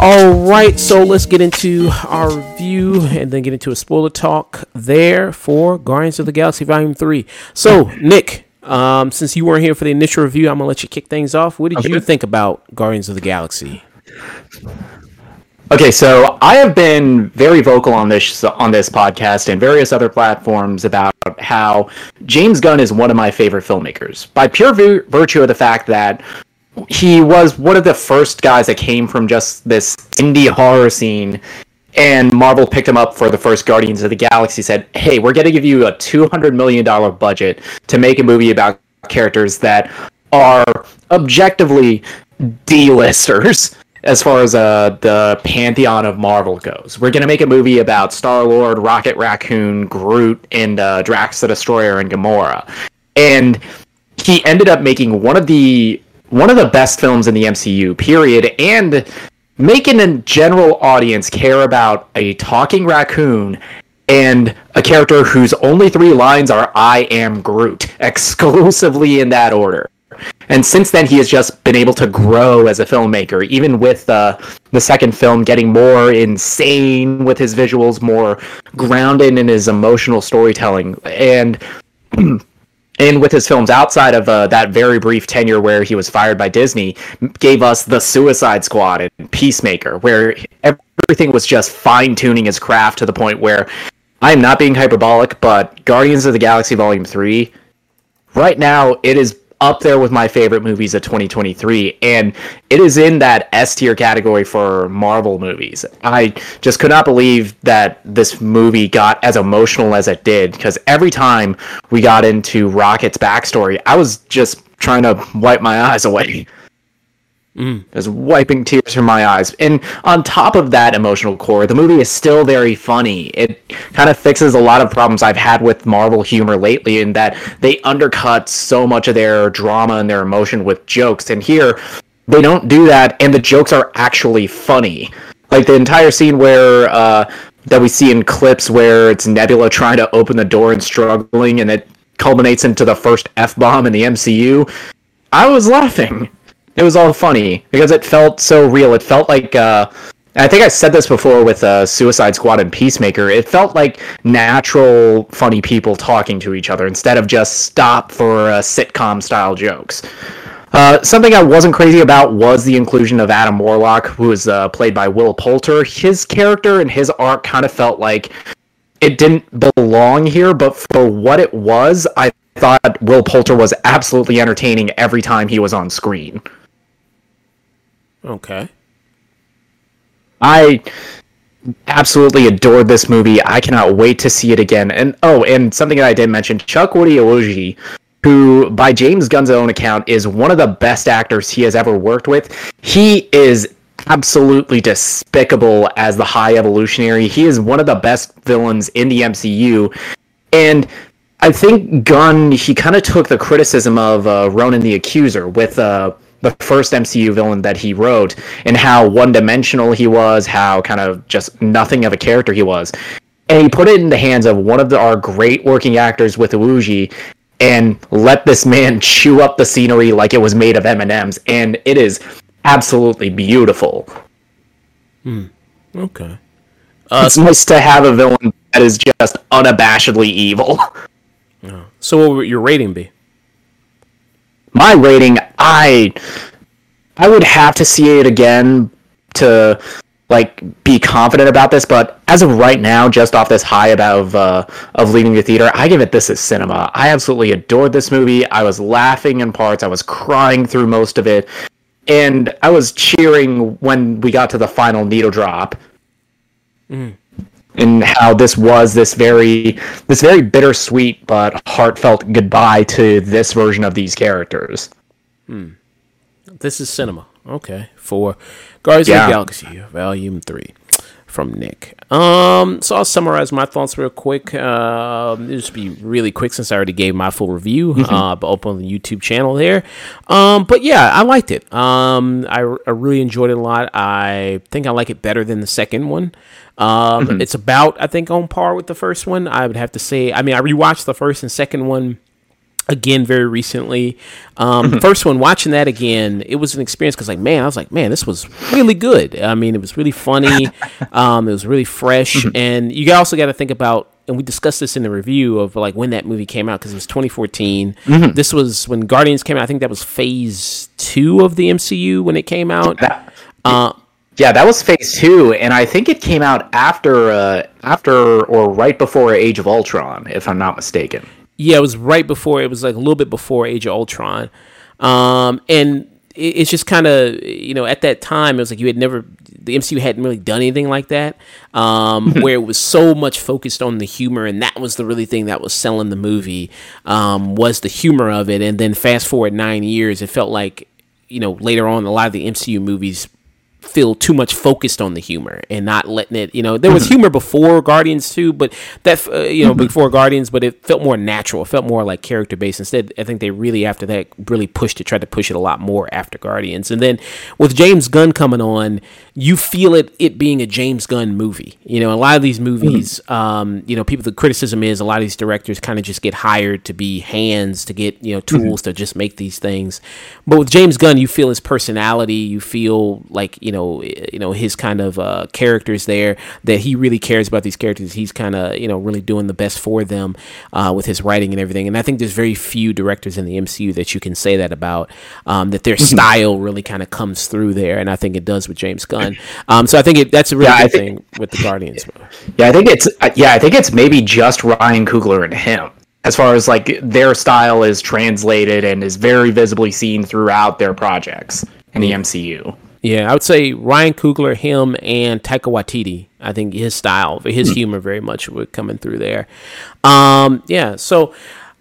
All right, so let's get into our review and then get into a spoiler talk there for Guardians of the Galaxy Volume 3. So, Nick, um, since you weren't here for the initial review, I'm going to let you kick things off. What did okay. you think about Guardians of the Galaxy? Okay, so I have been very vocal on this on this podcast and various other platforms about how James Gunn is one of my favorite filmmakers. By pure virtue of the fact that he was one of the first guys that came from just this indie horror scene and Marvel picked him up for the first Guardians of the Galaxy said, "Hey, we're going to give you a 200 million dollar budget to make a movie about characters that are objectively D-listers as far as uh, the pantheon of Marvel goes. We're going to make a movie about Star-Lord, Rocket Raccoon, Groot, and uh, Drax the Destroyer and Gamora." And he ended up making one of the one of the best films in the MCU, period, and making a general audience care about a talking raccoon and a character whose only three lines are I am Groot, exclusively in that order. And since then, he has just been able to grow as a filmmaker, even with uh, the second film getting more insane with his visuals, more grounded in his emotional storytelling. And and with his films outside of uh, that very brief tenure where he was fired by Disney, gave us The Suicide Squad and Peacemaker, where everything was just fine tuning his craft to the point where I am not being hyperbolic, but Guardians of the Galaxy Volume 3, right now, it is up there with my favorite movies of 2023 and it is in that S tier category for Marvel movies. I just could not believe that this movie got as emotional as it did because every time we got into Rocket's backstory, I was just trying to wipe my eyes away. Mm. Just wiping tears from my eyes. And on top of that emotional core, the movie is still very funny. It kind of fixes a lot of problems I've had with Marvel humor lately in that they undercut so much of their drama and their emotion with jokes. And here, they don't do that, and the jokes are actually funny. Like the entire scene where uh, that we see in clips where it's Nebula trying to open the door and struggling, and it culminates into the first f bomb in the MCU. I was laughing it was all funny because it felt so real. It felt like uh, I think I said this before with uh, Suicide Squad and Peacemaker. It felt like natural, funny people talking to each other instead of just stop for uh, sitcom style jokes. Uh, something I wasn't crazy about was the inclusion of Adam Warlock, who was uh, played by Will Poulter. His character and his arc kind of felt like it didn't belong here, but for what it was, I thought Will Poulter was absolutely entertaining every time he was on screen. Okay. I absolutely adored this movie. I cannot wait to see it again. And oh, and something that I did mention, Chukwudi Iwuji, who by James Gunn's own account is one of the best actors he has ever worked with. He is absolutely despicable as the High Evolutionary. He is one of the best villains in the MCU. And I think Gunn, he kind of took the criticism of uh, Ronan the Accuser with uh, the first MCU villain that he wrote and how one dimensional he was, how kind of just nothing of a character he was. And he put it in the hands of one of the, our great working actors with Iwuji and let this man chew up the scenery like it was made of M&Ms. And it is absolutely beautiful. Hmm. Okay. Uh, it's nice to have a villain that is just unabashedly evil. So what would your rating be? My rating, I I would have to see it again to like be confident about this, but as of right now, just off this high about uh, of leaving the theater, I give it this as cinema. I absolutely adored this movie. I was laughing in parts. I was crying through most of it, and I was cheering when we got to the final needle drop. Mm and how this was this very this very bittersweet but heartfelt goodbye to this version of these characters. Hmm. This is cinema. Okay. For Guardians yeah. of the Galaxy Volume 3. from Nick. Um, so I'll summarize my thoughts real quick. Um, just be really quick since I already gave my full review. Mm-hmm. Uh, but up on the YouTube channel there. Um, but yeah, I liked it. Um, I, I really enjoyed it a lot. I think I like it better than the second one. Um, mm-hmm. it's about I think on par with the first one. I would have to say. I mean, I rewatched the first and second one again very recently. Um, the first one, watching that again, it was an experience because, like, man, I was like, man, this was really good. I mean, it was really funny. Um, it was really fresh, mm-hmm. and you also got to think about. And we discussed this in the review of like when that movie came out because it was 2014. Mm-hmm. This was when Guardians came out. I think that was Phase Two of the MCU when it came out. That, uh, yeah, that was Phase Two, and I think it came out after, uh, after or right before Age of Ultron, if I'm not mistaken. Yeah, it was right before. It was like a little bit before Age of Ultron, um, and it, it's just kind of you know at that time it was like you had never the MCU hadn't really done anything like that, um, where it was so much focused on the humor, and that was the really thing that was selling the movie um, was the humor of it. And then fast forward nine years, it felt like you know later on a lot of the MCU movies feel too much focused on the humor and not letting it you know there was mm-hmm. humor before guardians too but that uh, you know mm-hmm. before guardians but it felt more natural it felt more like character based instead i think they really after that really pushed it tried to push it a lot more after guardians and then with james gunn coming on you feel it it being a james gunn movie you know a lot of these movies mm-hmm. um, you know people the criticism is a lot of these directors kind of just get hired to be hands to get you know mm-hmm. tools to just make these things but with james gunn you feel his personality you feel like you know know you know his kind of uh, characters there that he really cares about these characters. He's kind of you know really doing the best for them uh, with his writing and everything. And I think there's very few directors in the MCU that you can say that about. Um, that their mm-hmm. style really kind of comes through there, and I think it does with James Gunn. Um, so I think it, that's a really yeah, good think, thing with the Guardians. Yeah, I think it's yeah, I think it's maybe just Ryan Coogler and him as far as like their style is translated and is very visibly seen throughout their projects in the MCU. Yeah, I would say Ryan Coogler, him, and Taika Waititi. I think his style, his hmm. humor, very much would coming through there. Um, yeah, so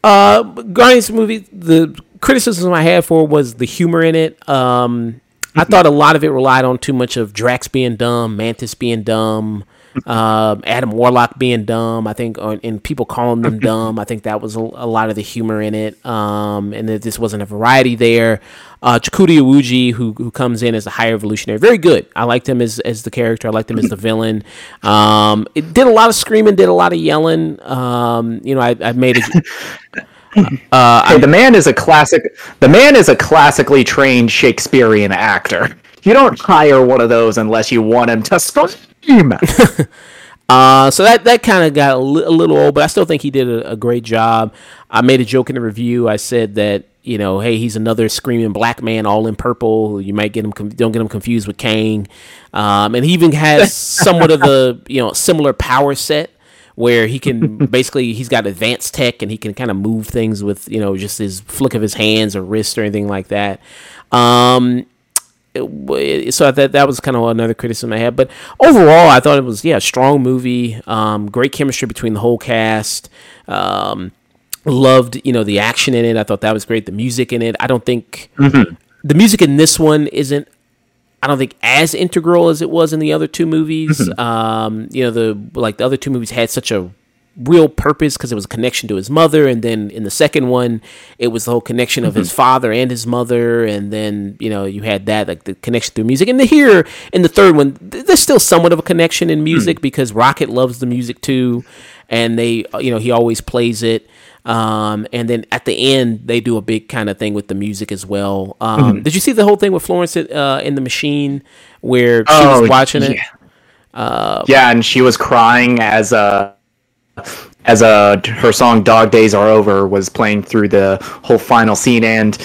uh, Guardians movie, the criticism I had for was the humor in it. Um, I thought a lot of it relied on too much of Drax being dumb, Mantis being dumb uh, Adam Warlock being dumb. I think, and people calling them dumb. I think that was a, a lot of the humor in it, um, and that this wasn't a variety there. Uh, Ncuti Nwuji, who who comes in as a high evolutionary, very good. I liked him as as the character. I liked him as the villain. Um, it did a lot of screaming, did a lot of yelling. Um, you know, I, I made it. Uh, hey, the man is a classic. The man is a classically trained Shakespearean actor. You don't hire one of those unless you want him to scream. uh, so that that kind of got a, li- a, little old, but I still think he did a, a, great job. I made a joke in the review. I said that you know, hey, he's another screaming black man, all in purple. You might get him don't get him confused with Kang, um, and he even has somewhat of the you know similar power set where he can basically he's got advanced tech and he can kind of move things with you know just his flick of his hands or wrist or anything like that. Um, so that that was kind of another criticism I had. But overall, I thought it was yeah, strong movie. Um, great chemistry between the whole cast. Um, loved you know the action in it. I thought that was great. The music in it. I don't think mm-hmm. the music in this one isn't. I don't think as integral as it was in the other two movies. Mm-hmm. Um, you know the like the other two movies had such a real purpose because it was a connection to his mother and then in the second one it was the whole connection of mm-hmm. his father and his mother and then you know you had that like the connection through music and the here in the third one there's still somewhat of a connection in music mm-hmm. because rocket loves the music too and they you know he always plays it um, and then at the end they do a big kind of thing with the music as well um, mm-hmm. did you see the whole thing with florence uh, in the machine where she oh, was watching yeah. it uh, yeah and she was crying as a as uh, her song "Dog Days Are Over" was playing through the whole final scene, and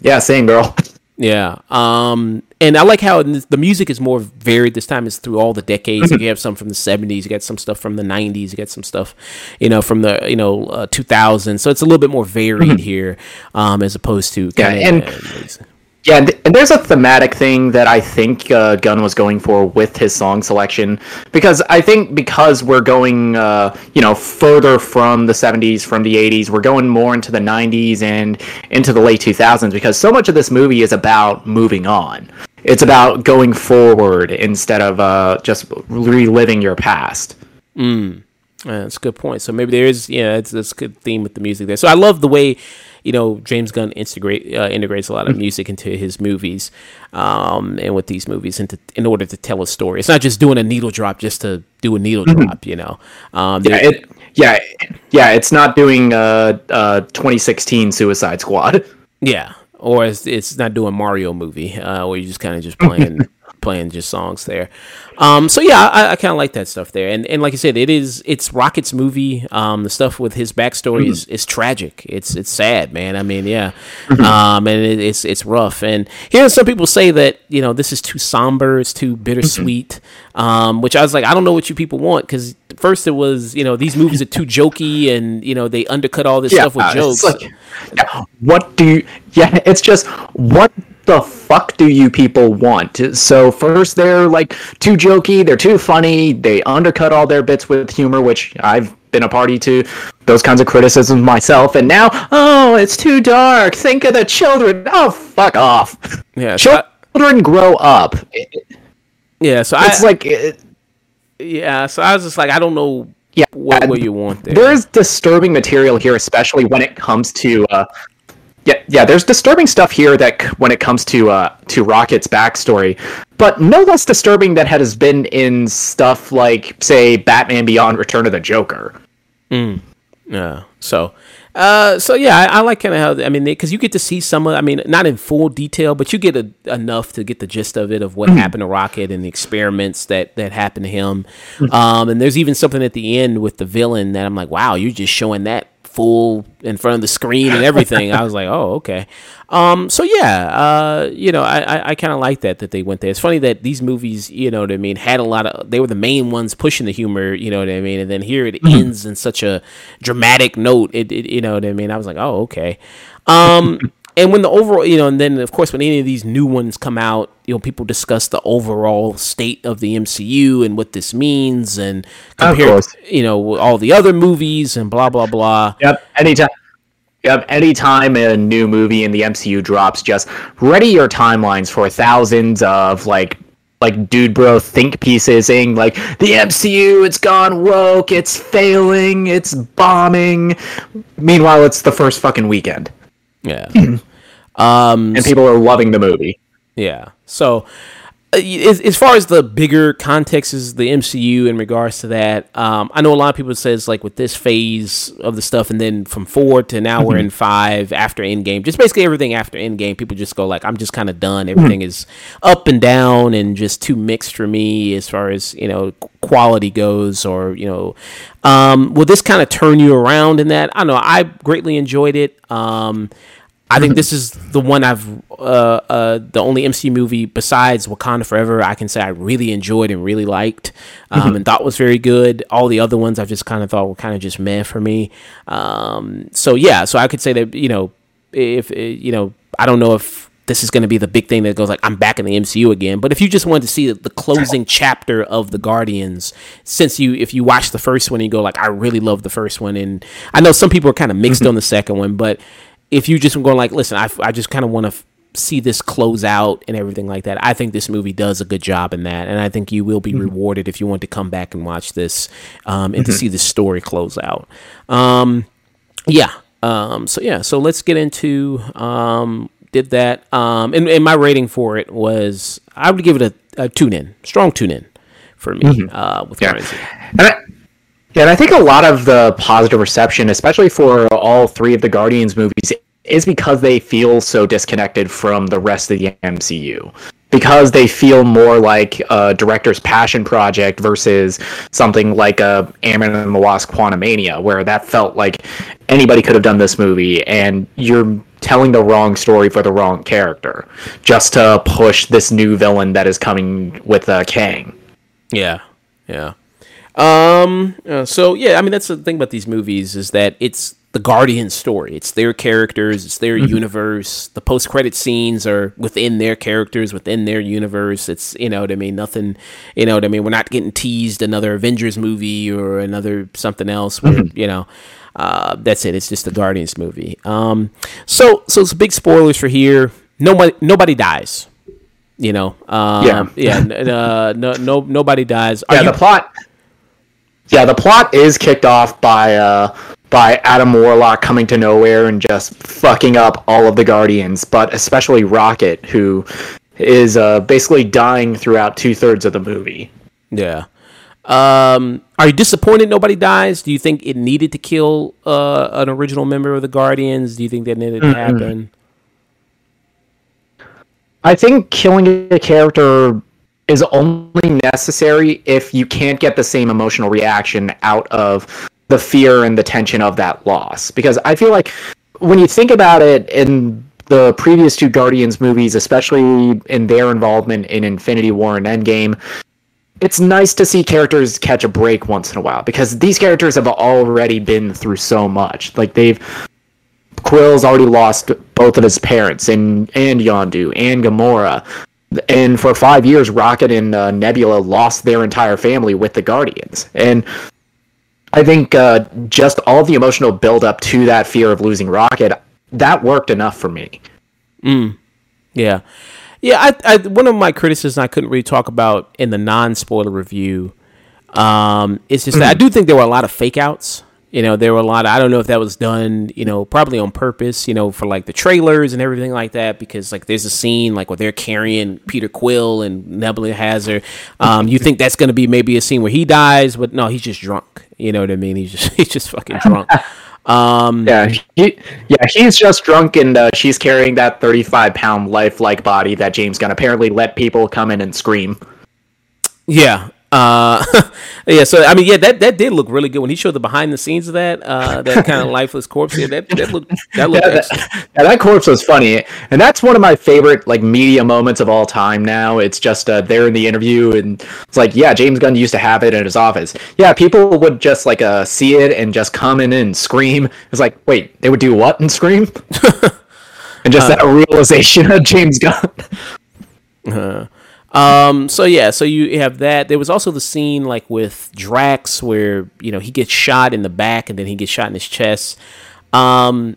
yeah, same girl. Yeah, um, and I like how the music is more varied this time. It's through all the decades. you have some from the '70s, you got some stuff from the '90s, you got some stuff, you know, from the you know uh, 2000s. So it's a little bit more varied mm-hmm. here, um, as opposed to yeah, and. Uh, yeah, and there's a thematic thing that I think uh, Gunn was going for with his song selection because I think because we're going, uh, you know, further from the 70s, from the 80s, we're going more into the 90s and into the late 2000s because so much of this movie is about moving on. It's about going forward instead of uh, just reliving your past. Mm. Yeah, that's a good point. So maybe there is, yeah, it's that's a good theme with the music there. So I love the way, you know, James Gunn integrate uh, integrates a lot of mm-hmm. music into his movies, um, and with these movies, into in order to tell a story. It's not just doing a needle drop just to do a needle mm-hmm. drop, you know. Um, yeah, it, yeah, yeah. It's not doing uh, uh, 2016 Suicide Squad. Yeah, or it's, it's not doing Mario movie uh, where you just kind of just playing playing just songs there. Um, so yeah, I, I kind of like that stuff there. And and like I said, it is it's Rocket's movie. Um, the stuff with his backstory mm-hmm. is, is tragic. It's it's sad, man. I mean, yeah. Mm-hmm. Um, and it, it's it's rough. And hearing some people say that you know this is too somber, it's too bittersweet. Mm-hmm. Um, which I was like, I don't know what you people want because first it was you know these movies are too jokey and you know they undercut all this yeah, stuff with jokes. Like, yeah, what do you? Yeah, it's just what the fuck do you people want? So first they're like too jokey, they're too funny, they undercut all their bits with humor, which I've been a party to those kinds of criticisms myself, and now, oh, it's too dark. Think of the children. Oh, fuck off. Yeah, so children I, grow up. yeah, so it's I, like, it, yeah. So I was just like, I don't know. Yeah, what, what you want there. There's disturbing material here, especially when it comes to uh, yeah, yeah. There's disturbing stuff here that when it comes to uh, to Rocket's backstory, but no less disturbing that has been in stuff like, say, Batman Beyond: Return of the Joker. Mm. Yeah. So, uh, so yeah, I, I like kind of how I mean, because you get to see some of, I mean, not in full detail, but you get a, enough to get the gist of it of what mm happened to Rocket and the experiments that that happened to him. mm Um, and there's even something at the end with the villain that I'm like, wow, you're just showing that full in front of the screen and everything. I was like, oh, okay. Um, so yeah, uh, you know, I, I, I kind of like that that they went there. It's funny that these movies, you know what I mean, had a lot of they were the main ones pushing the humor, you know what I mean, and then here it mm-hmm. ends in such a dramatic note. It, it, you know what I mean. I was like, oh, okay. Um, and when the overall, you know, and then of course when any of these new ones come out, you know, people discuss the overall state of the MCU and what this means, and compare, you know, all the other movies and blah blah blah. Yep. Anytime. Yep. Anytime a new movie in the MCU drops, just ready your timelines for thousands of like like dude bro think pieces saying like the MCU it's gone woke it's failing it's bombing meanwhile it's the first fucking weekend yeah. um, and people are loving the movie. Yeah. So, uh, as, as far as the bigger context is the MCU in regards to that, um, I know a lot of people says like with this phase of the stuff, and then from four to now mm-hmm. we're in five after Endgame, just basically everything after Endgame, people just go like, I'm just kind of done. Mm-hmm. Everything mm-hmm. is up and down and just too mixed for me as far as you know quality goes, or you know, um, will this kind of turn you around in that? I don't know. I greatly enjoyed it. Um, I think this is the one I've uh, uh, the only MC movie besides Wakanda Forever I can say I really enjoyed and really liked um, mm-hmm. and thought was very good. All the other ones I've just kind of thought were kind of just meh for me. Um, so yeah, so I could say that you know if you know I don't know if this is going to be the big thing that goes like I'm back in the MCU again. But if you just wanted to see the closing chapter of the Guardians, since you if you watch the first one and you go like I really love the first one, and I know some people are kind of mixed mm-hmm. on the second one, but if you just going like, listen, I, I just kind of want to f- see this close out and everything like that. I think this movie does a good job in that, and I think you will be mm-hmm. rewarded if you want to come back and watch this um, and mm-hmm. to see the story close out. Um, yeah. Um, so yeah. So let's get into um, did that. Um, and, and my rating for it was I would give it a, a tune in, strong tune in for me mm-hmm. uh, with yeah. Yeah, and I think a lot of the positive reception, especially for all three of the Guardians movies, is because they feel so disconnected from the rest of the MCU. Because they feel more like a director's passion project versus something like a Ant-Man and the Wasp Quantumania, where that felt like anybody could have done this movie, and you're telling the wrong story for the wrong character just to push this new villain that is coming with uh, Kang. Yeah, yeah. Um. Uh, so yeah, I mean that's the thing about these movies is that it's the Guardian story. It's their characters. It's their mm-hmm. universe. The post credit scenes are within their characters, within their universe. It's you know what I mean. Nothing. You know what I mean. We're not getting teased another Avengers movie or another something else. Where mm-hmm. you know. Uh, that's it. It's just a Guardians movie. Um, so so some big spoilers for here. Nobody nobody dies. You know, um, Yeah. yeah, uh, no, no, nobody dies. Are yeah, you- the plot. Yeah, the plot is kicked off by uh by Adam Warlock coming to nowhere and just fucking up all of the Guardians, but especially Rocket, who is uh basically dying throughout two thirds of the movie. Yeah. Um, are you disappointed nobody dies? Do you think it needed to kill uh, an original member of the Guardians? Do you think that needed to happen? I think killing a character is only necessary if you can't get the same emotional reaction out of the fear and the tension of that loss. Because I feel like when you think about it in the previous two Guardians movies, especially in their involvement in Infinity War and Endgame, it's nice to see characters catch a break once in a while because these characters have already been through so much. Like they've Quill's already lost both of his parents, and and Yondu and Gamora, and for five years, Rocket and uh, Nebula lost their entire family with the Guardians, and I think uh, just all the emotional build up to that fear of losing Rocket that worked enough for me. Yeah, yeah. I, I one of my criticisms I couldn't really talk about in the non spoiler review. Um, is just that I do think there were a lot of fake outs. You know, there were a lot. Of, I don't know if that was done. You know, probably on purpose. You know, for like the trailers and everything like that. Because like there's a scene like where they're carrying Peter Quill and Nebula her. Um, you think that's going to be maybe a scene where he dies, but no, he's just drunk. You know what I mean? He's just he's just fucking drunk. Um, Yeah, he, yeah, he's just drunk, and uh, she's carrying that thirty-five pound lifelike body that James Gunn apparently let people come in and scream. Yeah. Uh, yeah. So I mean, yeah, that, that did look really good when he showed the behind the scenes of that uh, that kind of lifeless corpse. Yeah, that that looked that looked Yeah, that, yeah, that corpse was funny, and that's one of my favorite like media moments of all time. Now it's just uh, there in the interview, and it's like, yeah, James Gunn used to have it in his office. Yeah, people would just like uh, see it and just come in and scream. It's like, wait, they would do what and scream? and just that realization of James Gunn. Um. So yeah. So you have that. There was also the scene like with Drax where you know he gets shot in the back and then he gets shot in his chest. Um.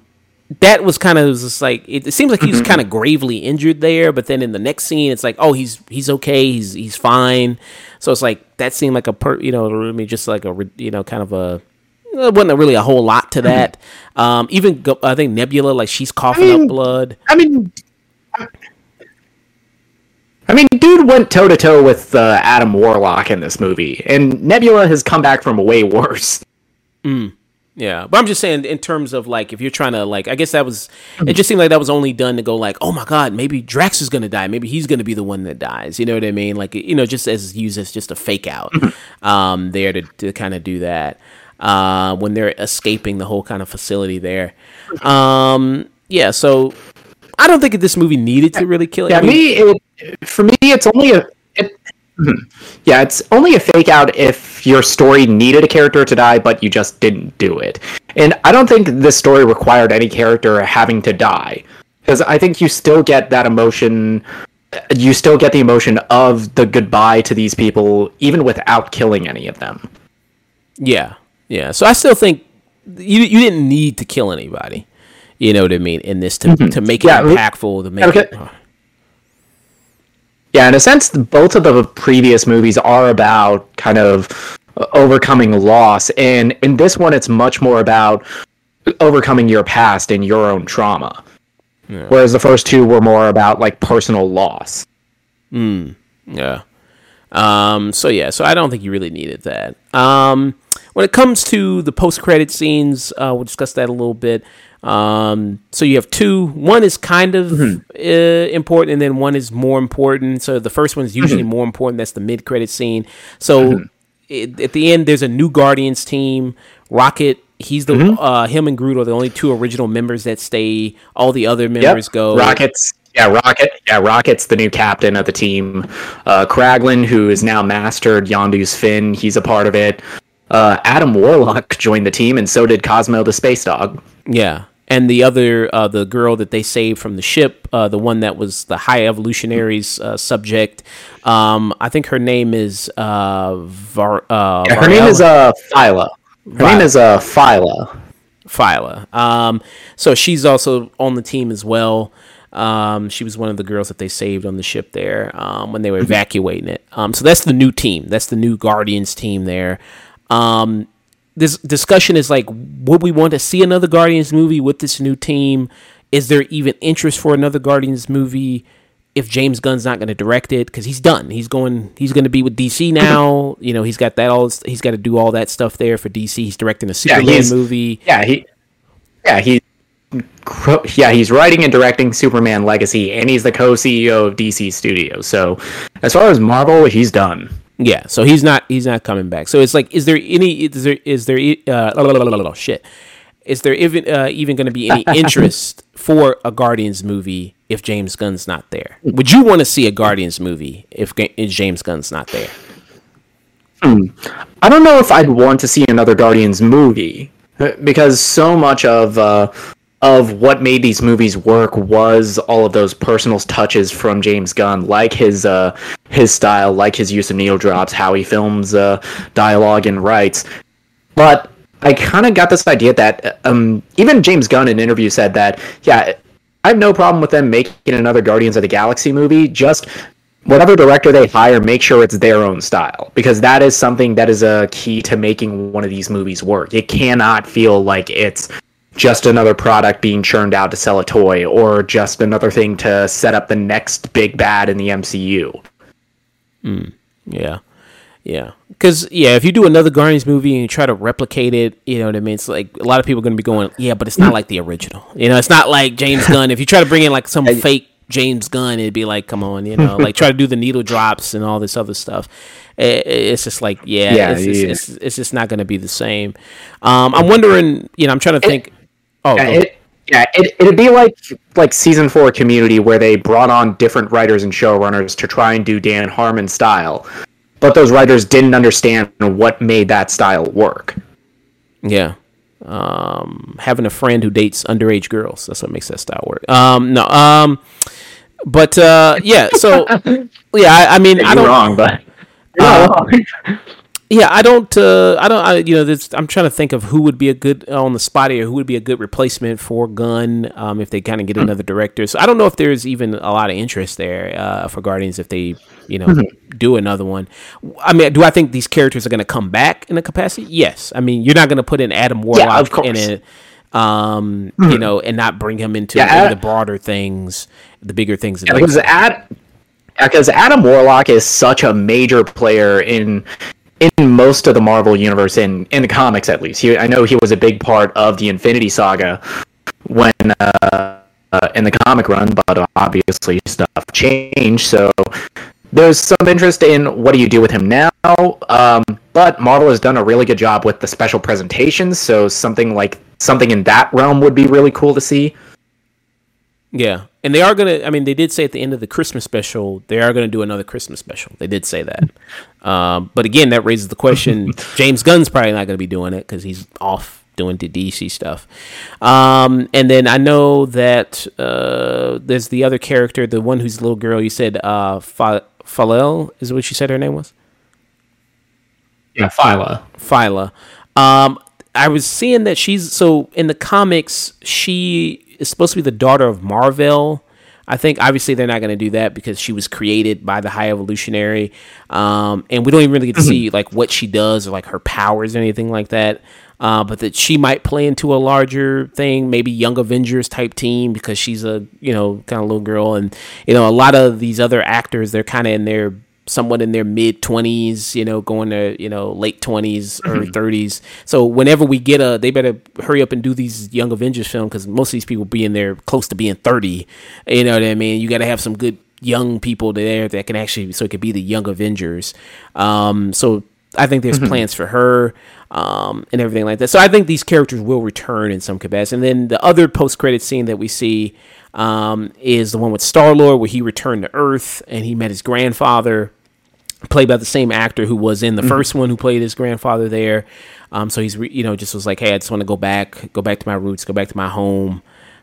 That was kind of just like it, it seems like he was kind of gravely injured there, but then in the next scene, it's like, oh, he's he's okay, he's he's fine. So it's like that seemed like a per, you know, I mean, just like a you know, kind of a there wasn't really a whole lot to that. Um, even I think Nebula, like she's coughing mean- up blood. I mean, I mean, dude went toe to toe with uh, Adam Warlock in this movie, and Nebula has come back from way worse. Yeah, but I'm just saying in terms of like if you're trying to like, I guess that was it. Just seemed like that was only done to go like, oh my god, maybe Drax is gonna die, maybe he's gonna be the one that dies. You know what I mean? Like you know, just as used as just a fake out, um, there to to kind of do that uh, when they're escaping the whole kind of facility there. Um, yeah, so I don't think this movie needed to really kill it. Yeah, I mean, me, it, for me, it's only a. It, mhm. yeah, it's only a fake out if your story needed a character to die, but you just didn't do it. And I don't think this story required any character having to die, because I think you still get that emotion. You still get the emotion of the goodbye to these people, even without killing any of them. Yeah, yeah. So I still think you you didn't need to kill anybody. You know what I mean? In this to to make it Yeah, impactful, to make Okay. it. Yeah, in a sense, both of the previous movies are about kind of overcoming loss, and in this one, it's much more about overcoming your past and your own trauma. Whereas the first two were more about like personal loss. Yeah. Um, so yeah, so I don't think you really needed that. Um, when it comes to the post-credit scenes, uh, we'll discuss that a little bit. Um, so you have two. One is kind of uh, important, and then one is more important. So the first one is usually more important. That's the mid-credit scene. So it, at the end, there's a new Guardians team. Rocket. He's the uh, him and Groot are the only two original members that stay. All the other members go. Rockets. Yeah, Rocket. Yeah, Rocket's the new captain of the team. Uh, Kraglin, who is now mastered Yondu's fin, he's a part of it. Uh, Adam Warlock joined the team, and so did Cosmo the space dog. Yeah, and the other, uh, the girl that they saved from the ship, uh, the one that was the high evolutionaries uh, subject. Um, I think her name is uh, Var. Uh, Yeah, her name is uh Phyla. Her name is uh Phyla. Phyla. Um, so she's also on the team as well. Um, she was one of the girls that they saved on the ship there um, when they were evacuating it. Um, so that's the new team. That's the new Guardians team there. Um, this discussion is like, would we want to see another Guardians movie with this new team? Is there even interest for another Guardians movie? if James Gunn's not going to direct it because he's done. He's going. He's going to be with DC now. You know, he's got that all. He's got to do all that stuff there for DC. He's directing a Superman he's- movie. Yeah, he, yeah, he, yeah, he's writing and directing Superman Legacy, and he's the co-CEO of DC Studios. So, as far as Marvel, he's done. Yeah, so he's not. He's not coming back. So it's like, is there any? Is there? Is there? Uh, la, la, la, shit. Is there even uh, even going to be any interest for a Guardians movie if James Gunn's not there? Would you want to see a Guardians movie if, if James Gunn's not there? I don't know if I'd want to see another Guardians movie uh, because so much of uh, of what made these movies work was all of those personal touches from James Gunn, like his uh, his style, like his use of needle drops, how he films uh, dialogue and writes. But I kind of got this idea that um, even James Gunn in an interview said that yeah, I have no problem with them making another Guardians of the Galaxy movie. Just whatever director they hire, make sure it's their own style because that is something that is a key to making one of these movies work. It cannot feel like it's just another product being churned out to sell a toy or just another thing to set up the next big bad in the MCU. Yeah. Yeah. Because, yeah, if you do another Guardians movie and you try to replicate it, you know what I mean? It's like a lot of people are going to be going, yeah, but it's not like the original. You know, it's not like James Gunn. If you try to bring in like some fake James Gunn, it'd be like, come on, you know, like try to do the needle drops and all this other stuff. It's just like, yeah, Yeah, it's, just, yeah. It's, it's just not going to be the same. Um, I'm wondering, you know, I'm trying to think. Oh, Yeah, it, yeah, it, it'd be like like season four Community, where they brought on different writers and showrunners to try and do Dan Harmon style, but those writers didn't understand what made that style work. Yeah. Um, having a friend who dates underage girls. That's what makes that style work. Um, no. Um, but uh, yeah. So yeah, I, I mean, I don't. wrong, but Uh. Yeah, I don't. Uh, I don't. I, you know, this, I'm trying to think of who would be a good uh, on the spot here. Who would be a good replacement for Gunn um, if they kind of get another director? So I don't know if there's even a lot of interest there uh, for Guardians if they, you know, do another one. I mean, do I think these characters are going to come back in a capacity? Yes. I mean, you're not going to put in Adam Warlock course. in it, um, you know, and not bring him into Yeah, Ad- the broader things, the bigger things. because Ad, because Adam Warlock is such a major player in in most of the Marvel universe in in the comics at least. He, I know he was a big part of the Infinity Saga when uh, uh, in the comic run, but obviously stuff changed. So there's some interest in what do you do with him now. Um, but Marvel has done a really good job with the special presentations. So something like something in that realm would be really cool to see. Yeah, and they are gonna. I mean, they did say at the end of the Christmas special they are gonna do another Christmas special. They did say that. Um, but again, that raises the question: James Gunn's probably not gonna be doing it because he's off doing the DC stuff. Um, and then I know that uh, there's the other character, the one who's the little girl. You said uh, Fa- Falel is what she said her name was. Yeah, Phyla. Phyla. Um, I was seeing that she's so in the comics she is supposed to be the daughter of Mar-Vell. I think obviously they're not going to do that because she was created by the High Evolutionary, um, and we don't even really get to see like what she does or like her powers or anything like that. Uh, but that she might play into a larger thing, maybe Young Avengers type team because she's a you know kind of little girl, and you know a lot of these other actors they're kind of in their somewhat in their mid 20s you know going to you know late 20s early 30s so whenever we get a they better hurry up and do these young avengers film because most of these people being there close to being 30 you know what i mean? You got to have some good young people there that can actually so it could be the young avengers. Um so i think there's plans for her um and everything like that. So i think these characters will return in some capacity. And then the other post-credit scene that we see um is the one with star lord where he returned to earth and he met his grandfather played by the same actor who was in the first one who played his grandfather there. Um, so he's re- you know just was like, hey, I just want to go back, go back to my roots, go back to my home,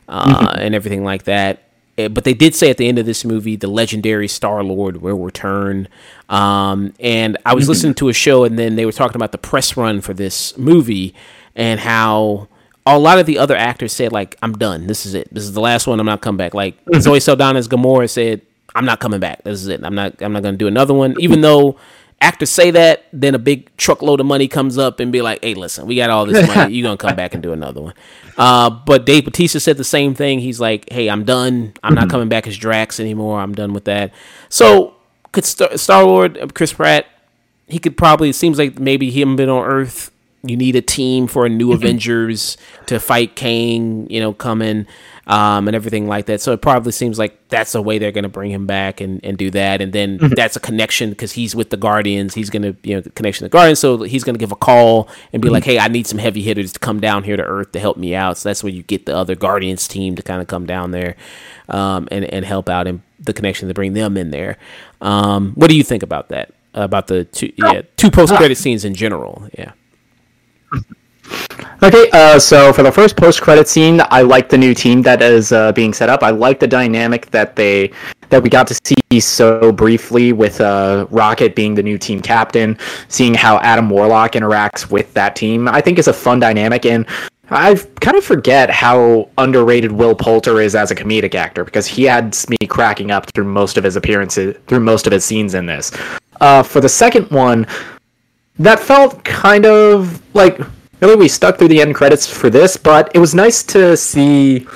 uh, and everything like that. Eh, But they did say at the end of this movie, the legendary Star Lord will return. Um, and I was listening to a show, and then they were talking about the press run for this movie and how a lot of the other actors said like, "I'm done. This is it. This is the last one. I'm not coming back." Like Zoe Saldana's Gamora said, "I'm not coming back. This is it. I'm not. I'm not going to do another one." Even though actors say that, then a big truckload of money comes up and be like, "Hey, listen, we got all this money. You're gonna come back and do another one." Uh, but Dave Bautista said the same thing. He's like, "Hey, I'm done. I'm not coming back as Drax anymore. I'm done with that." So could Star Lord Chris Pratt? He could probably. It seems like maybe him been on Earth you need a team for a new Avengers to fight Kang, you know, coming um, and everything like that. So it probably seems like that's the way they're going to bring him back and, and do that. And then mm-hmm. that's a connection because he's with the Guardians. He's going to, you know, the connection to the Guardians. So he's going to give a call and be mm-hmm. like, hey, I need some heavy hitters to come down here to Earth to help me out. So that's where you get the other Guardians team to kind of come down there um, and, and help out and the connection to bring them in there. Um, what do you think about that? About the two, yeah, two post credit scenes in general? Yeah. Okay, uh, so for the first post-credit scene, I like the new team that is uh, being set up. I like the dynamic that they that we got to see so briefly with uh, Rocket being the new team captain, seeing how Adam Warlock interacts with that team. I think is a fun dynamic, and I kind of forget how underrated Will Poulter is as a comedic actor because he had me cracking up through most of his appearances, through most of his scenes in this. Uh, for the second one, that felt kind of like really we stuck through the end credits for this, but it was nice to see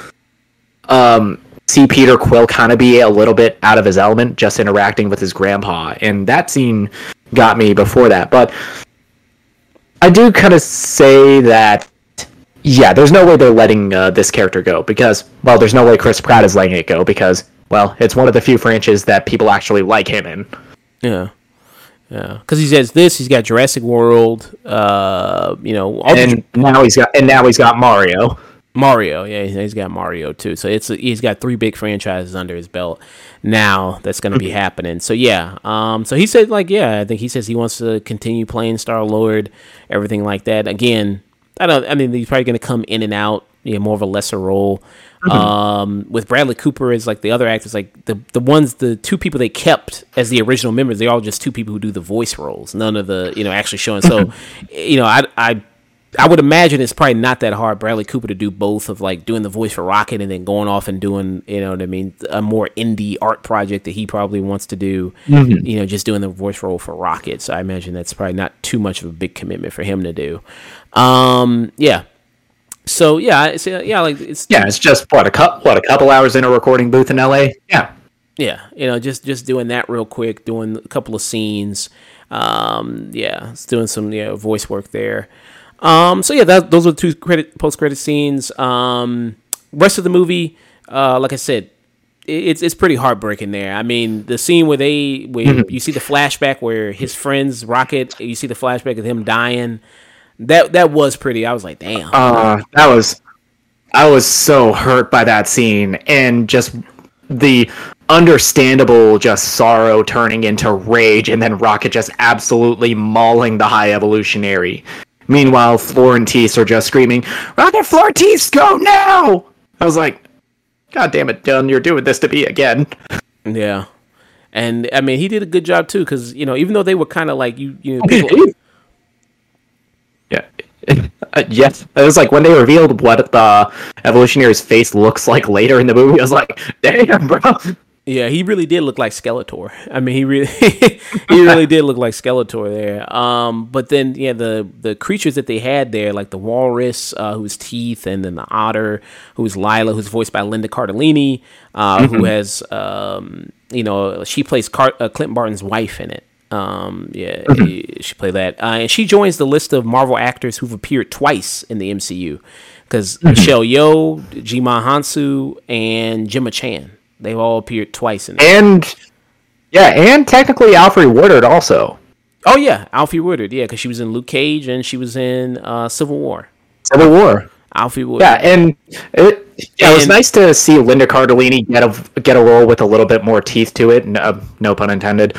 um, see Peter Quill kind of be a little bit out of his element, just interacting with his grandpa, and that scene got me before that. But I do kind of say that. Yeah, there's no way they're letting uh, this character go because, well, there's no way Chris Pratt is letting it go because, well, it's one of the few franchises that people actually like him in. Yeah. Yeah, because he says this. He's got Jurassic World. Uh, you know, and the, now he's got and now he's got Mario. Mario, yeah, he's got Mario too. So it's he's got three big franchises under his belt now. That's going to be mm-hmm. happening. So yeah, um, so he said like yeah, I think he says he wants to continue playing Star Lord, everything like that. Again, I don't. I mean, he's probably going to come in and out, you know, more of a lesser role. Mm-hmm. Um, with Bradley Cooper as like the other actors, like the the ones, the two people they kept as the original members, they're all just two people who do the voice roles. None of the you know actually showing. So, you know, I I I would imagine it's probably not that hard, Bradley Cooper, to do both of like doing the voice for Rocket and then going off and doing, you know what I mean, a more indie art project that he probably wants to do, mm-hmm. you know, just doing the voice role for Rocket. So I imagine that's probably not too much of a big commitment for him to do. Um, yeah, so yeah, it's, yeah, like it's yeah, it's just what a couple what a couple hours in a recording booth in L.A. Yeah, yeah, you know, just just doing that real quick, doing a couple of scenes. Um, yeah, it's doing some you know, voice work there. Um, so yeah, that, those are the two credit post credit scenes. Um, rest of the movie, uh, like I said, it's it's pretty heartbreaking there. I mean, the scene where they where mm-hmm. you see the flashback where his friends Rocket, you see the flashback of him dying that that was pretty. I was like, damn. Uh, that was. I was so hurt by that scene and just the understandable just sorrow turning into rage and then Rocket just absolutely mauling the high evolutionary. Meanwhile, Floor and Teefs are just screaming, Rocket Floor Teefs, go now! I was like, God damn it, Gunn, you're doing this to me again. Yeah. And I mean, he did a good job too, because you know, even though they were kind of like you, you know, people. Uh, yes, it was like when they revealed what the evolutionary's face looks like later in the movie. I was like, "Damn, bro!" Yeah, he really did look like Skeletor. I mean, he really, he really did look like Skeletor there. Um, but then, yeah, the the creatures that they had there, like the walrus, uh, whose Teefs, and then the otter, who's Lylla, who's voiced by Linda Cardellini, uh, mm-hmm. who has, um, you know, she plays Car- uh, Clint Barton's wife in it. Um, yeah, mm-hmm. she played that, uh, and she joins the list of Marvel actors who've appeared twice in the MCU because mm-hmm. Michelle Yeoh, Djimon Hounsou, and Gemma Chan. They've all appeared twice in. And yeah, and technically Alfre Woodard also. Oh yeah, Alfre Woodard. Yeah, because she was in Luke Cage and she was in uh, Civil War. Civil War. Alfre Woodard. Yeah, and it, yeah, and, it was nice to see Linda Cardellini get a get a role with a little bit more teeth to it. No, no pun intended.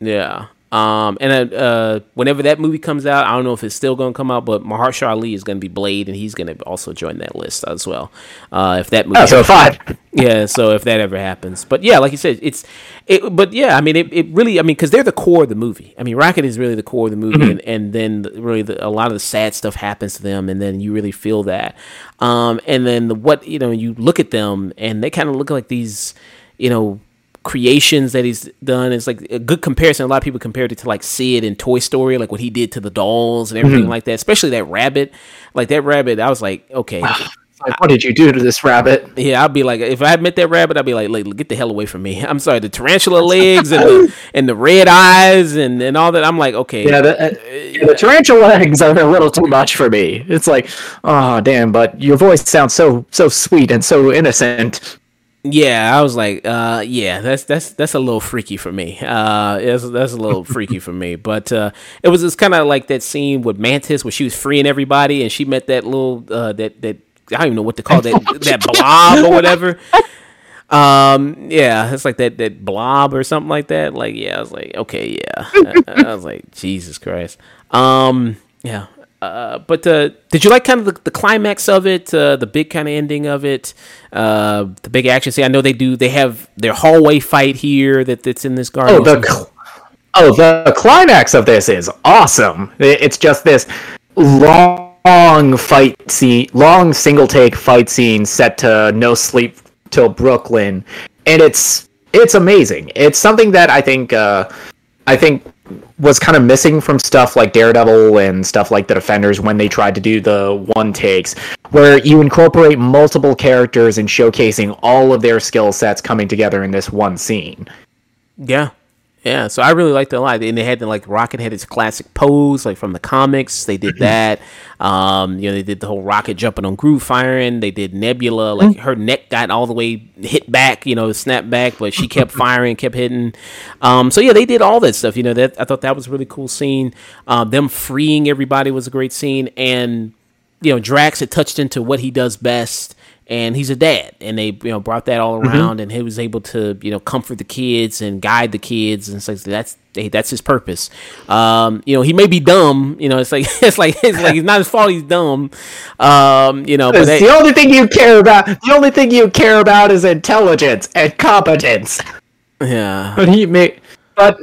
Yeah. Um, and uh, uh, whenever that movie comes out, I don't know if it's still going to come out, but Mahershala Ali is going to be Blade, and he's going to also join that list as well. Uh, if that movie, oh, so five. Yeah, so if that ever happens, but yeah, like you said, it's it. But yeah, I mean, it, it really, I mean, because they're the core of the movie. I mean, Rocket is really the core of the movie, mm-hmm. and, and then the, really the, a lot of the sad stuff happens to them, and then you really feel that. Um, and then the, what you know, you look at them, and they kind of look like these, you know creations that he's done is like a good comparison. A lot of people compared it to like Sid in Toy Story, like what he did to the dolls and everything mm-hmm. like that. Especially that rabbit, like that rabbit. I was like, okay. Like, what did you do to this rabbit? Yeah, I'd be like, if I met that rabbit, I'd be like, like get the hell away from me. I'm sorry, the tarantula legs and the, and the red eyes and, and all that. I'm like, okay. Yeah, the, uh, yeah, the tarantula legs are a little too much for me. It's like, oh damn, but your voice sounds so so sweet and so innocent. Yeah, I was like, uh, yeah, that's that's that's a little freaky for me. Uh, that's that's a little freaky for me. But uh, it was just kind of like that scene with Mantis where she was freeing everybody, and she met that little uh, that that I don't even know what to call that that blob or whatever. Um, yeah, it's like that that blob or something like that. Like, yeah, I was like, okay, yeah. I, I was like, Jesus Christ. Um, yeah, uh, but uh, did you like kind of the, the climax of it, uh, the big kind of ending of it, uh, the big action scene? I know they do. They have their hallway fight here that that's in this garden. Oh, the cl- oh the climax of this is awesome. It's just this long fight scene, long single take fight scene set to No Sleep Till Brooklyn, and it's it's amazing. It's something that I think uh, I think was kind of missing from stuff like Daredevil and stuff like the Defenders when they tried to do the one takes, where you incorporate multiple characters and showcasing all of their skill sets coming together in this one scene. Yeah, yeah, so I really liked it a lot. And they had the like Rocket had its classic pose, like from the comics. They did mm-hmm. that. Um, you know, they did the whole Rocket jumping on Groot firing. They did Nebula, like mm-hmm. her neck got all the way hit back, you know, snap back, but she kept firing, kept hitting. Um, so yeah, they did all that stuff. You know, that I thought that was a really cool scene. Um, them freeing everybody was a great scene, and you know, Drax had touched into what he does best and he's a dad and they you know brought that all mm-hmm. around mm-hmm. and he was able to you know comfort the kids and guide the kids and so that's that's his purpose um, you know he may be dumb you know it's like it's like it's like it's not his fault he's dumb um, you know but the only thing you care about the only thing you care about is intelligence and competence yeah but he may but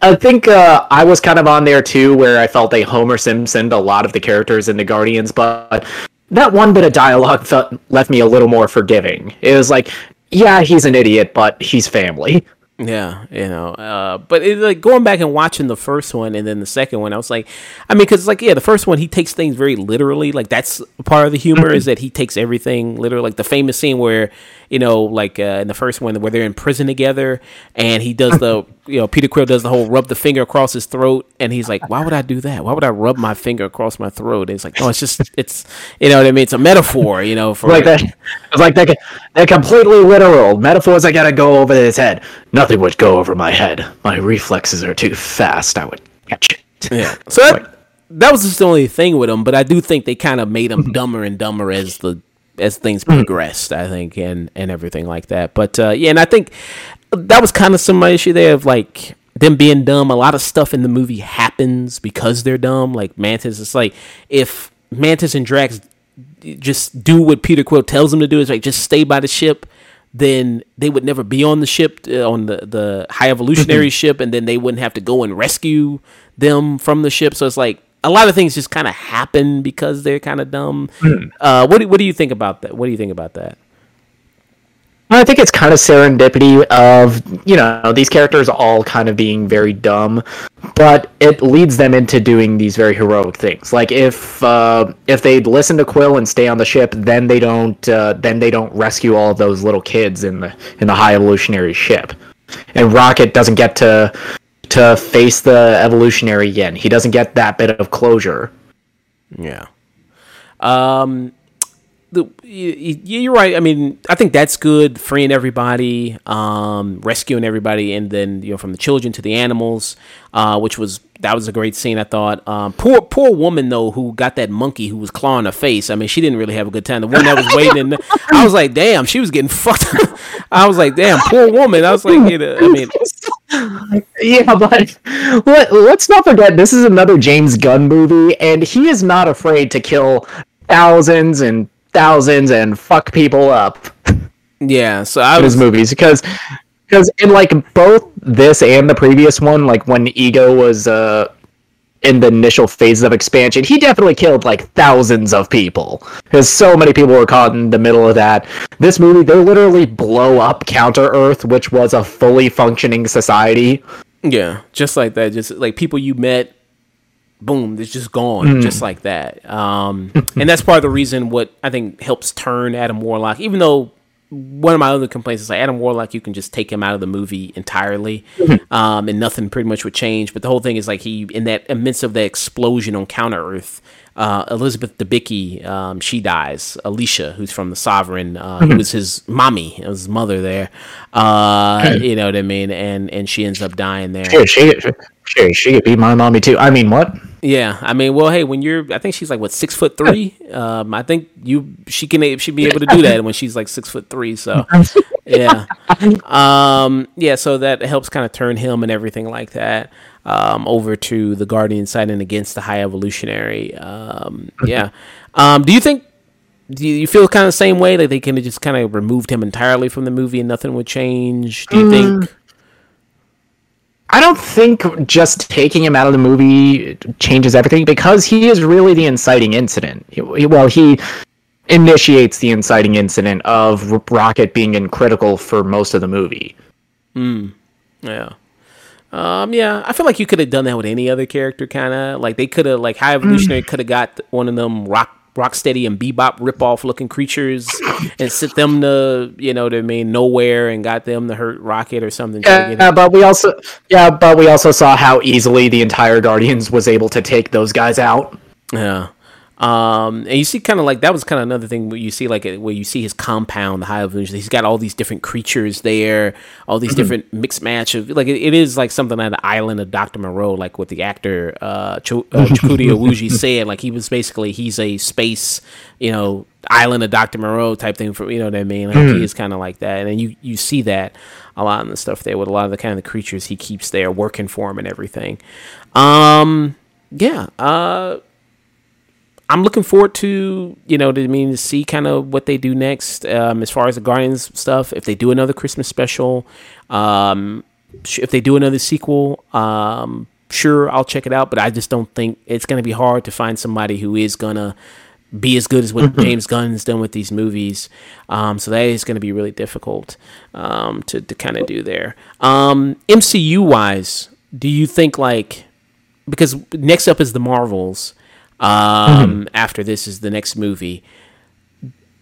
I think uh, I was kind of on there too, where I felt they Homer Simpson a lot of the characters in the Guardians, but that one bit of dialogue felt, left me a little more forgiving. It was like, yeah, he's an idiot, but he's family. Yeah, you know, uh, but it, like going back and watching the first one and then the second one, I was like, I mean, because like yeah, the first one he takes things very literally. Like that's part of the humor is that he takes everything literally. Like the famous scene where you know, like uh, in the first one where they're in prison together, and he does the, you know, Peter Quill does the whole rub the finger across his throat, and he's like, "Why would I do that? Why would I rub my finger across my throat?" And it's like, "No, it's just, it's, you know what I mean? It's a metaphor, you know, for like that. It's like they're, they're completely literal metaphors. that gotta go over his head. Nothing would go over my head. My reflexes are too fast. I would catch it. Yeah. So that, that was just the only thing with him, but I do think they kind of made him dumber and dumber as the as things hmm. progressed, I think, and and everything like that. But uh, yeah, and I think that was kind of some of my issue there of like them being dumb. A lot of stuff in the movie happens because they're dumb. Like Mantis, it's like if Mantis and Drax just do what Peter Quill tells them to do, is like just stay by the ship. Then they would never be on the ship, uh, on the, the high evolutionary ship, and then they wouldn't have to go and rescue them from the ship. So it's like a lot of things just kind of happen because they're kind of dumb. Mm. Uh, what do, what do you think about that? What do you think about that? I think it's kind of serendipity of you know these characters all kind of being very dumb, but it leads them into doing these very heroic things. Like if uh, if they listen to Quill and stay on the ship, then they don't uh, then they don't rescue all those little kids in the in the high evolutionary ship, and Rocket doesn't get to to face the evolutionary yin. He doesn't get that bit of closure. Yeah. Um, the, you, are right. I mean, I think that's good, freeing everybody, um, rescuing everybody, and then you know from the children to the animals, uh, which was that was a great scene. I thought. Um, poor poor woman though, who got that monkey who was clawing her face. I mean, she didn't really have a good time. The one that was waiting, I was like, damn, she was getting fucked. I was like, damn, poor woman. I was like, you know, I mean, yeah, but let, let's not forget this is another James Gunn movie, and he is not afraid to kill thousands and thousands and fuck people up. Yeah, so I was his movies because because in like both this and the previous one, like when Ego was uh in the initial phases of expansion, he definitely killed like thousands of people because so many people were caught in the middle of that. This movie, they literally blow up Counter Earth, which was a fully functioning society. yeah, just like that, just like people you met, boom, it's just gone, just like that. Um, and that's part of the reason what I think helps turn Adam Warlock, even though one of my other complaints is like Adam Warlock, you can just take him out of the movie entirely, um, and nothing pretty much would change. But the whole thing is like he in that amidst of that explosion on Counter Earth, uh, Elizabeth Debicki, um, she dies. Ayesha, who's from the Sovereign, uh, who was his mommy, was his mother there. Uh, you know what I mean? And and she ends up dying there. Sure, she, sure, she could be my mommy too. I mean, what? Yeah, I mean, well, hey, when you're, I think she's like what six foot three. Um, I think you, she can, she be able to do that when she's like six foot three. So, yeah, um, yeah. So that helps kind of turn him and everything like that um, over to the Guardian side and against the High Evolutionary. Um, yeah. Um, do you think? Do you feel kind of the same way that they can of just kind of removed him entirely from the movie and nothing would change? Do you think? I don't think just taking him out of the movie changes everything because he is really the inciting incident. He- Well, he initiates the inciting incident of Rocket being in critical for most of the movie. Yeah. Um, yeah, I feel like you could have done that with any other character, kind of like they could have, like High Evolutionary could have got one of them rock, Rocksteady and Bebop rip-off looking creatures and sent them to, you know, I mean, nowhere and got them to hurt Rocket or something. to Yeah, but we also yeah, but we also saw how easily the entire Guardians was able to take those guys out. Yeah. Um, and you see kind of like that was kind of another thing where you see like where you see his compound, the high evolution. He's got all these different creatures there, all these different mixed match of like it, it is like something on the island of Doctor Moreau, like what the actor uh, Ch- uh Iwuji said. Like he was basically he's a space, you know, island of Doctor Moreau type thing for you know what I mean. Like he is kind of like that, and then you you see that a lot in the stuff there with a lot of the kind of the creatures he keeps there working for him and everything. Um, yeah. Uh. I'm looking forward to you know to I mean to see kind of what they do next um, as far as the Guardians stuff. If they do another Christmas special, um, sh- if they do another sequel, um, sure I'll check it out. But I just don't think it's going to be hard to find somebody who is gonna be as good as what James Gunn's done with these movies. Um, so that is going to be really difficult um, to to kind of do there. Um, MCU wise, do you think like because next up is the Marvels. Um, After this is the next movie.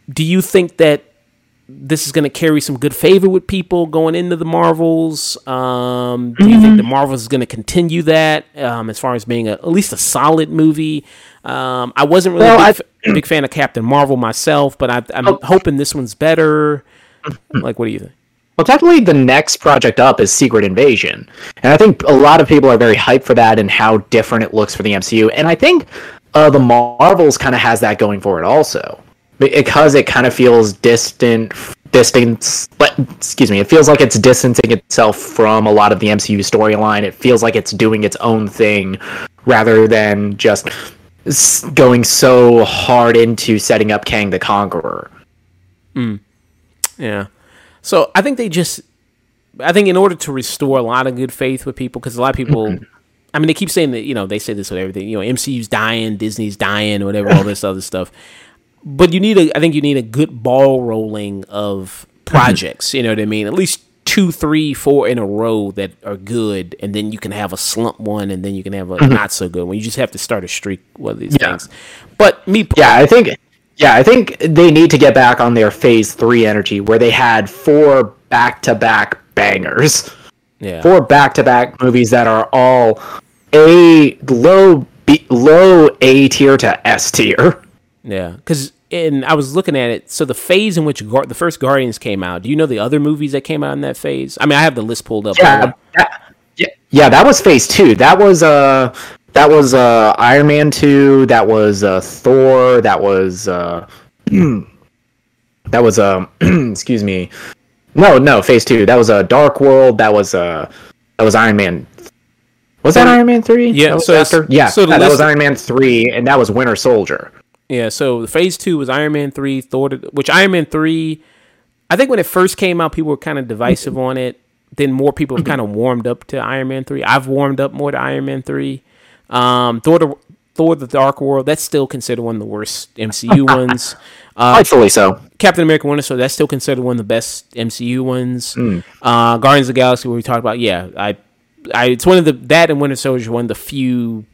Do you think that this is going to carry some good favor with people going into the Marvels? Um, do you think the Marvels is going to continue that um, as far as being a, at least a solid movie? Um, I wasn't really Well, a big, big fan of Captain Marvel myself, but I, I'm hoping this one's better. Like, what do you think? Well, technically, the next project up is Secret Invasion, and I think a lot of people are very hyped for that and how different it looks for the MCU. And I think uh, the Marvels kind of has that going for it also, because it kind of feels distant, distance. But excuse me, it feels like it's distancing itself from a lot of the MCU storyline. It feels like it's doing its own thing rather than just going so hard into setting up Kang the Conqueror. Yeah. So I think they just, I think in order to restore a lot of good faith with people, because a lot of people, I mean, they keep saying that, you know, they say this with everything, you know, MCU's dying, Disney's dying, whatever, all this other stuff. But you need a, I think you need a good ball rolling of mm-hmm. projects, you know what I mean? At least two, three, four in a row that are good, and then you can have a slump one, and then you can have a mm-hmm. not so good one. You just have to start a streak with these Yeah. things. But me, Yeah, I think yeah, I think they need to get back on their phase 3 energy where they had four back-to-back bangers. Yeah. Four back-to-back movies that are all A low B, low A tier to S tier. Yeah, because and I was looking at it. So the phase in which Gar- the first Guardians came out. Do you know the other movies that came out in that phase? I mean, I have the list pulled up. Yeah, that, yeah, yeah, that was phase 2. That was uh that was uh Iron Man 2, that was uh Thor, that was uh that was um excuse me. No, no, phase 2. That was a uh, Dark World, that was uh was Iron Man. Was that Iron Man three? Yeah, That so after? yeah, so the that was Iron Man three, and that was Winter Soldier. Yeah, so phase two was Iron Man three, Thor, which Iron Man three, I think when it first came out, people were kind of divisive on it. Then more people kind of warmed up to Iron Man three. I've warmed up more to Iron Man three. Um, Thor, Thor: The Dark World, that's still considered one of the worst MCU ones. Uh, Rightfully so. Captain America: Winter Soldier, that's still considered one of the best MCU ones. Mm. Uh, Guardians of the Galaxy, where we talked about, yeah, I, I, it's one of the that and Winter Soldier, is one of the few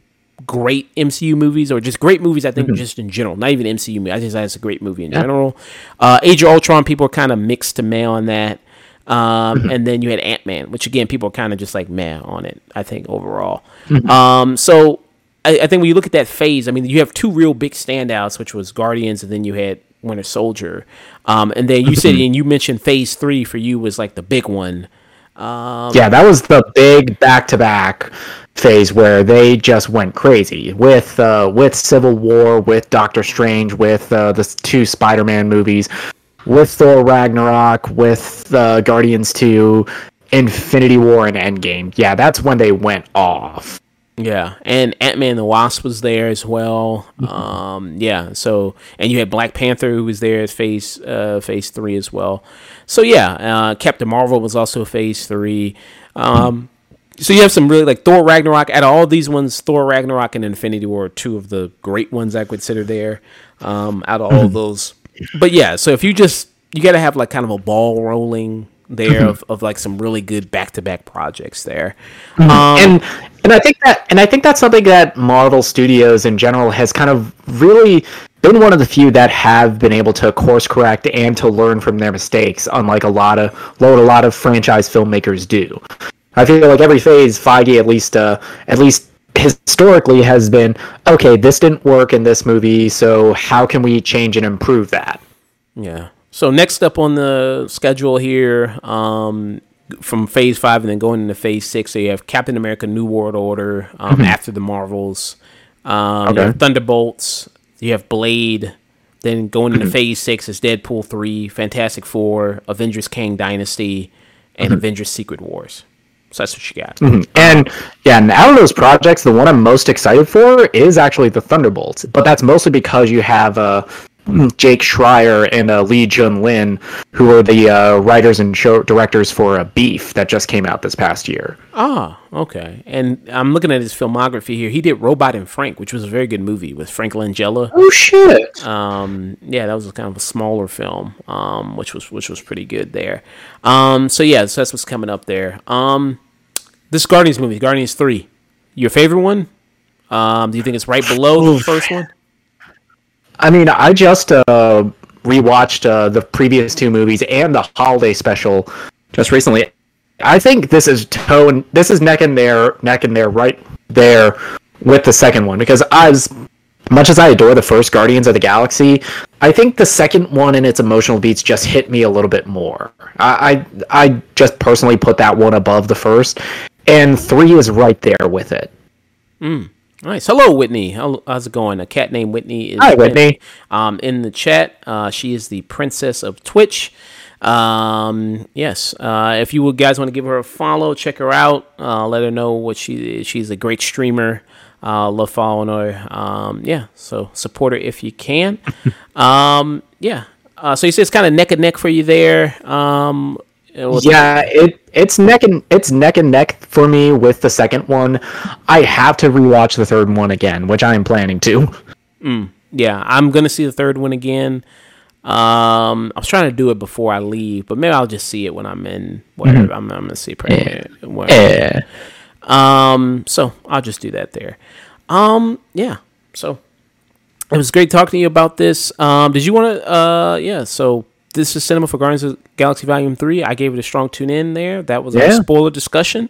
great MCU movies, or just great movies. I think just in general, not even MCU movie. I just think it's a great movie in general. Uh, Age of Ultron, people are kind of mixed to mail on that. Um, and then you had Ant Man, which again, people are kind of just like meh on it. I think overall. Um, so I, I think when you look at that phase, I mean, you have two real big standouts, which was Guardians, and then you had Winter Soldier. Um, and then you said, and you mentioned Phase Three for you was like the big one. yeah, that was the big back-to-back phase where they just went crazy with uh, with Civil War, with Doctor Strange, with uh, the two Spider-Man movies, with Thor Ragnarok, with uh, Guardians Two, Infinity War, and Endgame. Yeah, that's when they went off. Yeah, and Ant Man the Wasp was there as well. Um, yeah, so and you had Black Panther who was there at Phase uh, Phase Three as well. So yeah, uh, Captain Marvel was also Phase Three. Um, so you have some really like Thor Ragnarok. Out of all these ones, Thor Ragnarok and Infinity War are two of the great ones I consider there. Um, out of all of those, but yeah, so if you just you got to have like kind of a ball rolling there of, of like some really good back to back projects there. Um, and and I think that and I think that's something that Marvel Studios in general has kind of really been one of the few that have been able to course correct and to learn from their mistakes, unlike a lot of what a lot of franchise filmmakers do. I feel like every phase, Feige at least uh, at least historically has been okay. This didn't work in this movie, so how can we change and improve that? Yeah. So next up on the schedule here, um, from Phase Five and then going into Phase Six, so you have Captain America: New World Order um, after the Marvels. Um, You Okay. have Thunderbolts. You have Blade. Then going into Phase Six is Deadpool three, Fantastic Four, Avengers: Kang Dynasty, and Avengers: Secret Wars. So that's what you got. And yeah, and out of those projects, the one I'm most excited for is actually the Thunderbolts. But that's mostly because you have uh, Jake Schreier and uh, Lee Jun Lin, who are the uh, writers and show directors for uh, Beef that just came out this past year. Ah, okay. And I'm looking at his filmography here. He did Robot and Frank, which was a very good movie with Frank Langella. Oh shit! Um, yeah, that was kind of a smaller film, um, which was which was pretty good there. Um, so yeah, so that's what's coming up there. Um, this Guardians movie, Guardians Three, your favorite one? Um, do you think it's right below the first one? I mean, I just uh, rewatched uh, the previous two movies and the holiday special just recently. I think this is toe and this is neck and there, neck and there, right there with the second one because as much as I adore the first Guardians of the Galaxy, I think the second one and its emotional beats just hit me a little bit more. I I, I just personally put that one above the first, and three is right there with it. Nice. Hello, Whitney. How, how's it going? A cat named Whitney is Hi, in- Whitney. um, in the chat. Uh, she is the princess of Twitch. Um, yes. Uh, if you guys want to give her a follow, check her out. Uh, let her know what she is. She's a great streamer. Uh, love following her. Um, yeah. So support her if you can. um, yeah. Uh, so you say it's kind of neck and neck for you there. Um, Yeah, it it's neck and it's neck and neck for me with the second one. I have to rewatch the third one again, which I am planning to. yeah, I'm gonna see the third one again. Um, I was trying to do it before I leave, but maybe I'll just see it when I'm in wherever I'm, I'm gonna see wherever. Yeah. Um, so I'll just do that there. Um, yeah. So it was great talking to you about this. Um, did you want to? Uh, yeah. So this is Cinema for Guardians of Galaxy Volume 3. I gave it a strong tune in there. That was yeah. spoiler discussion.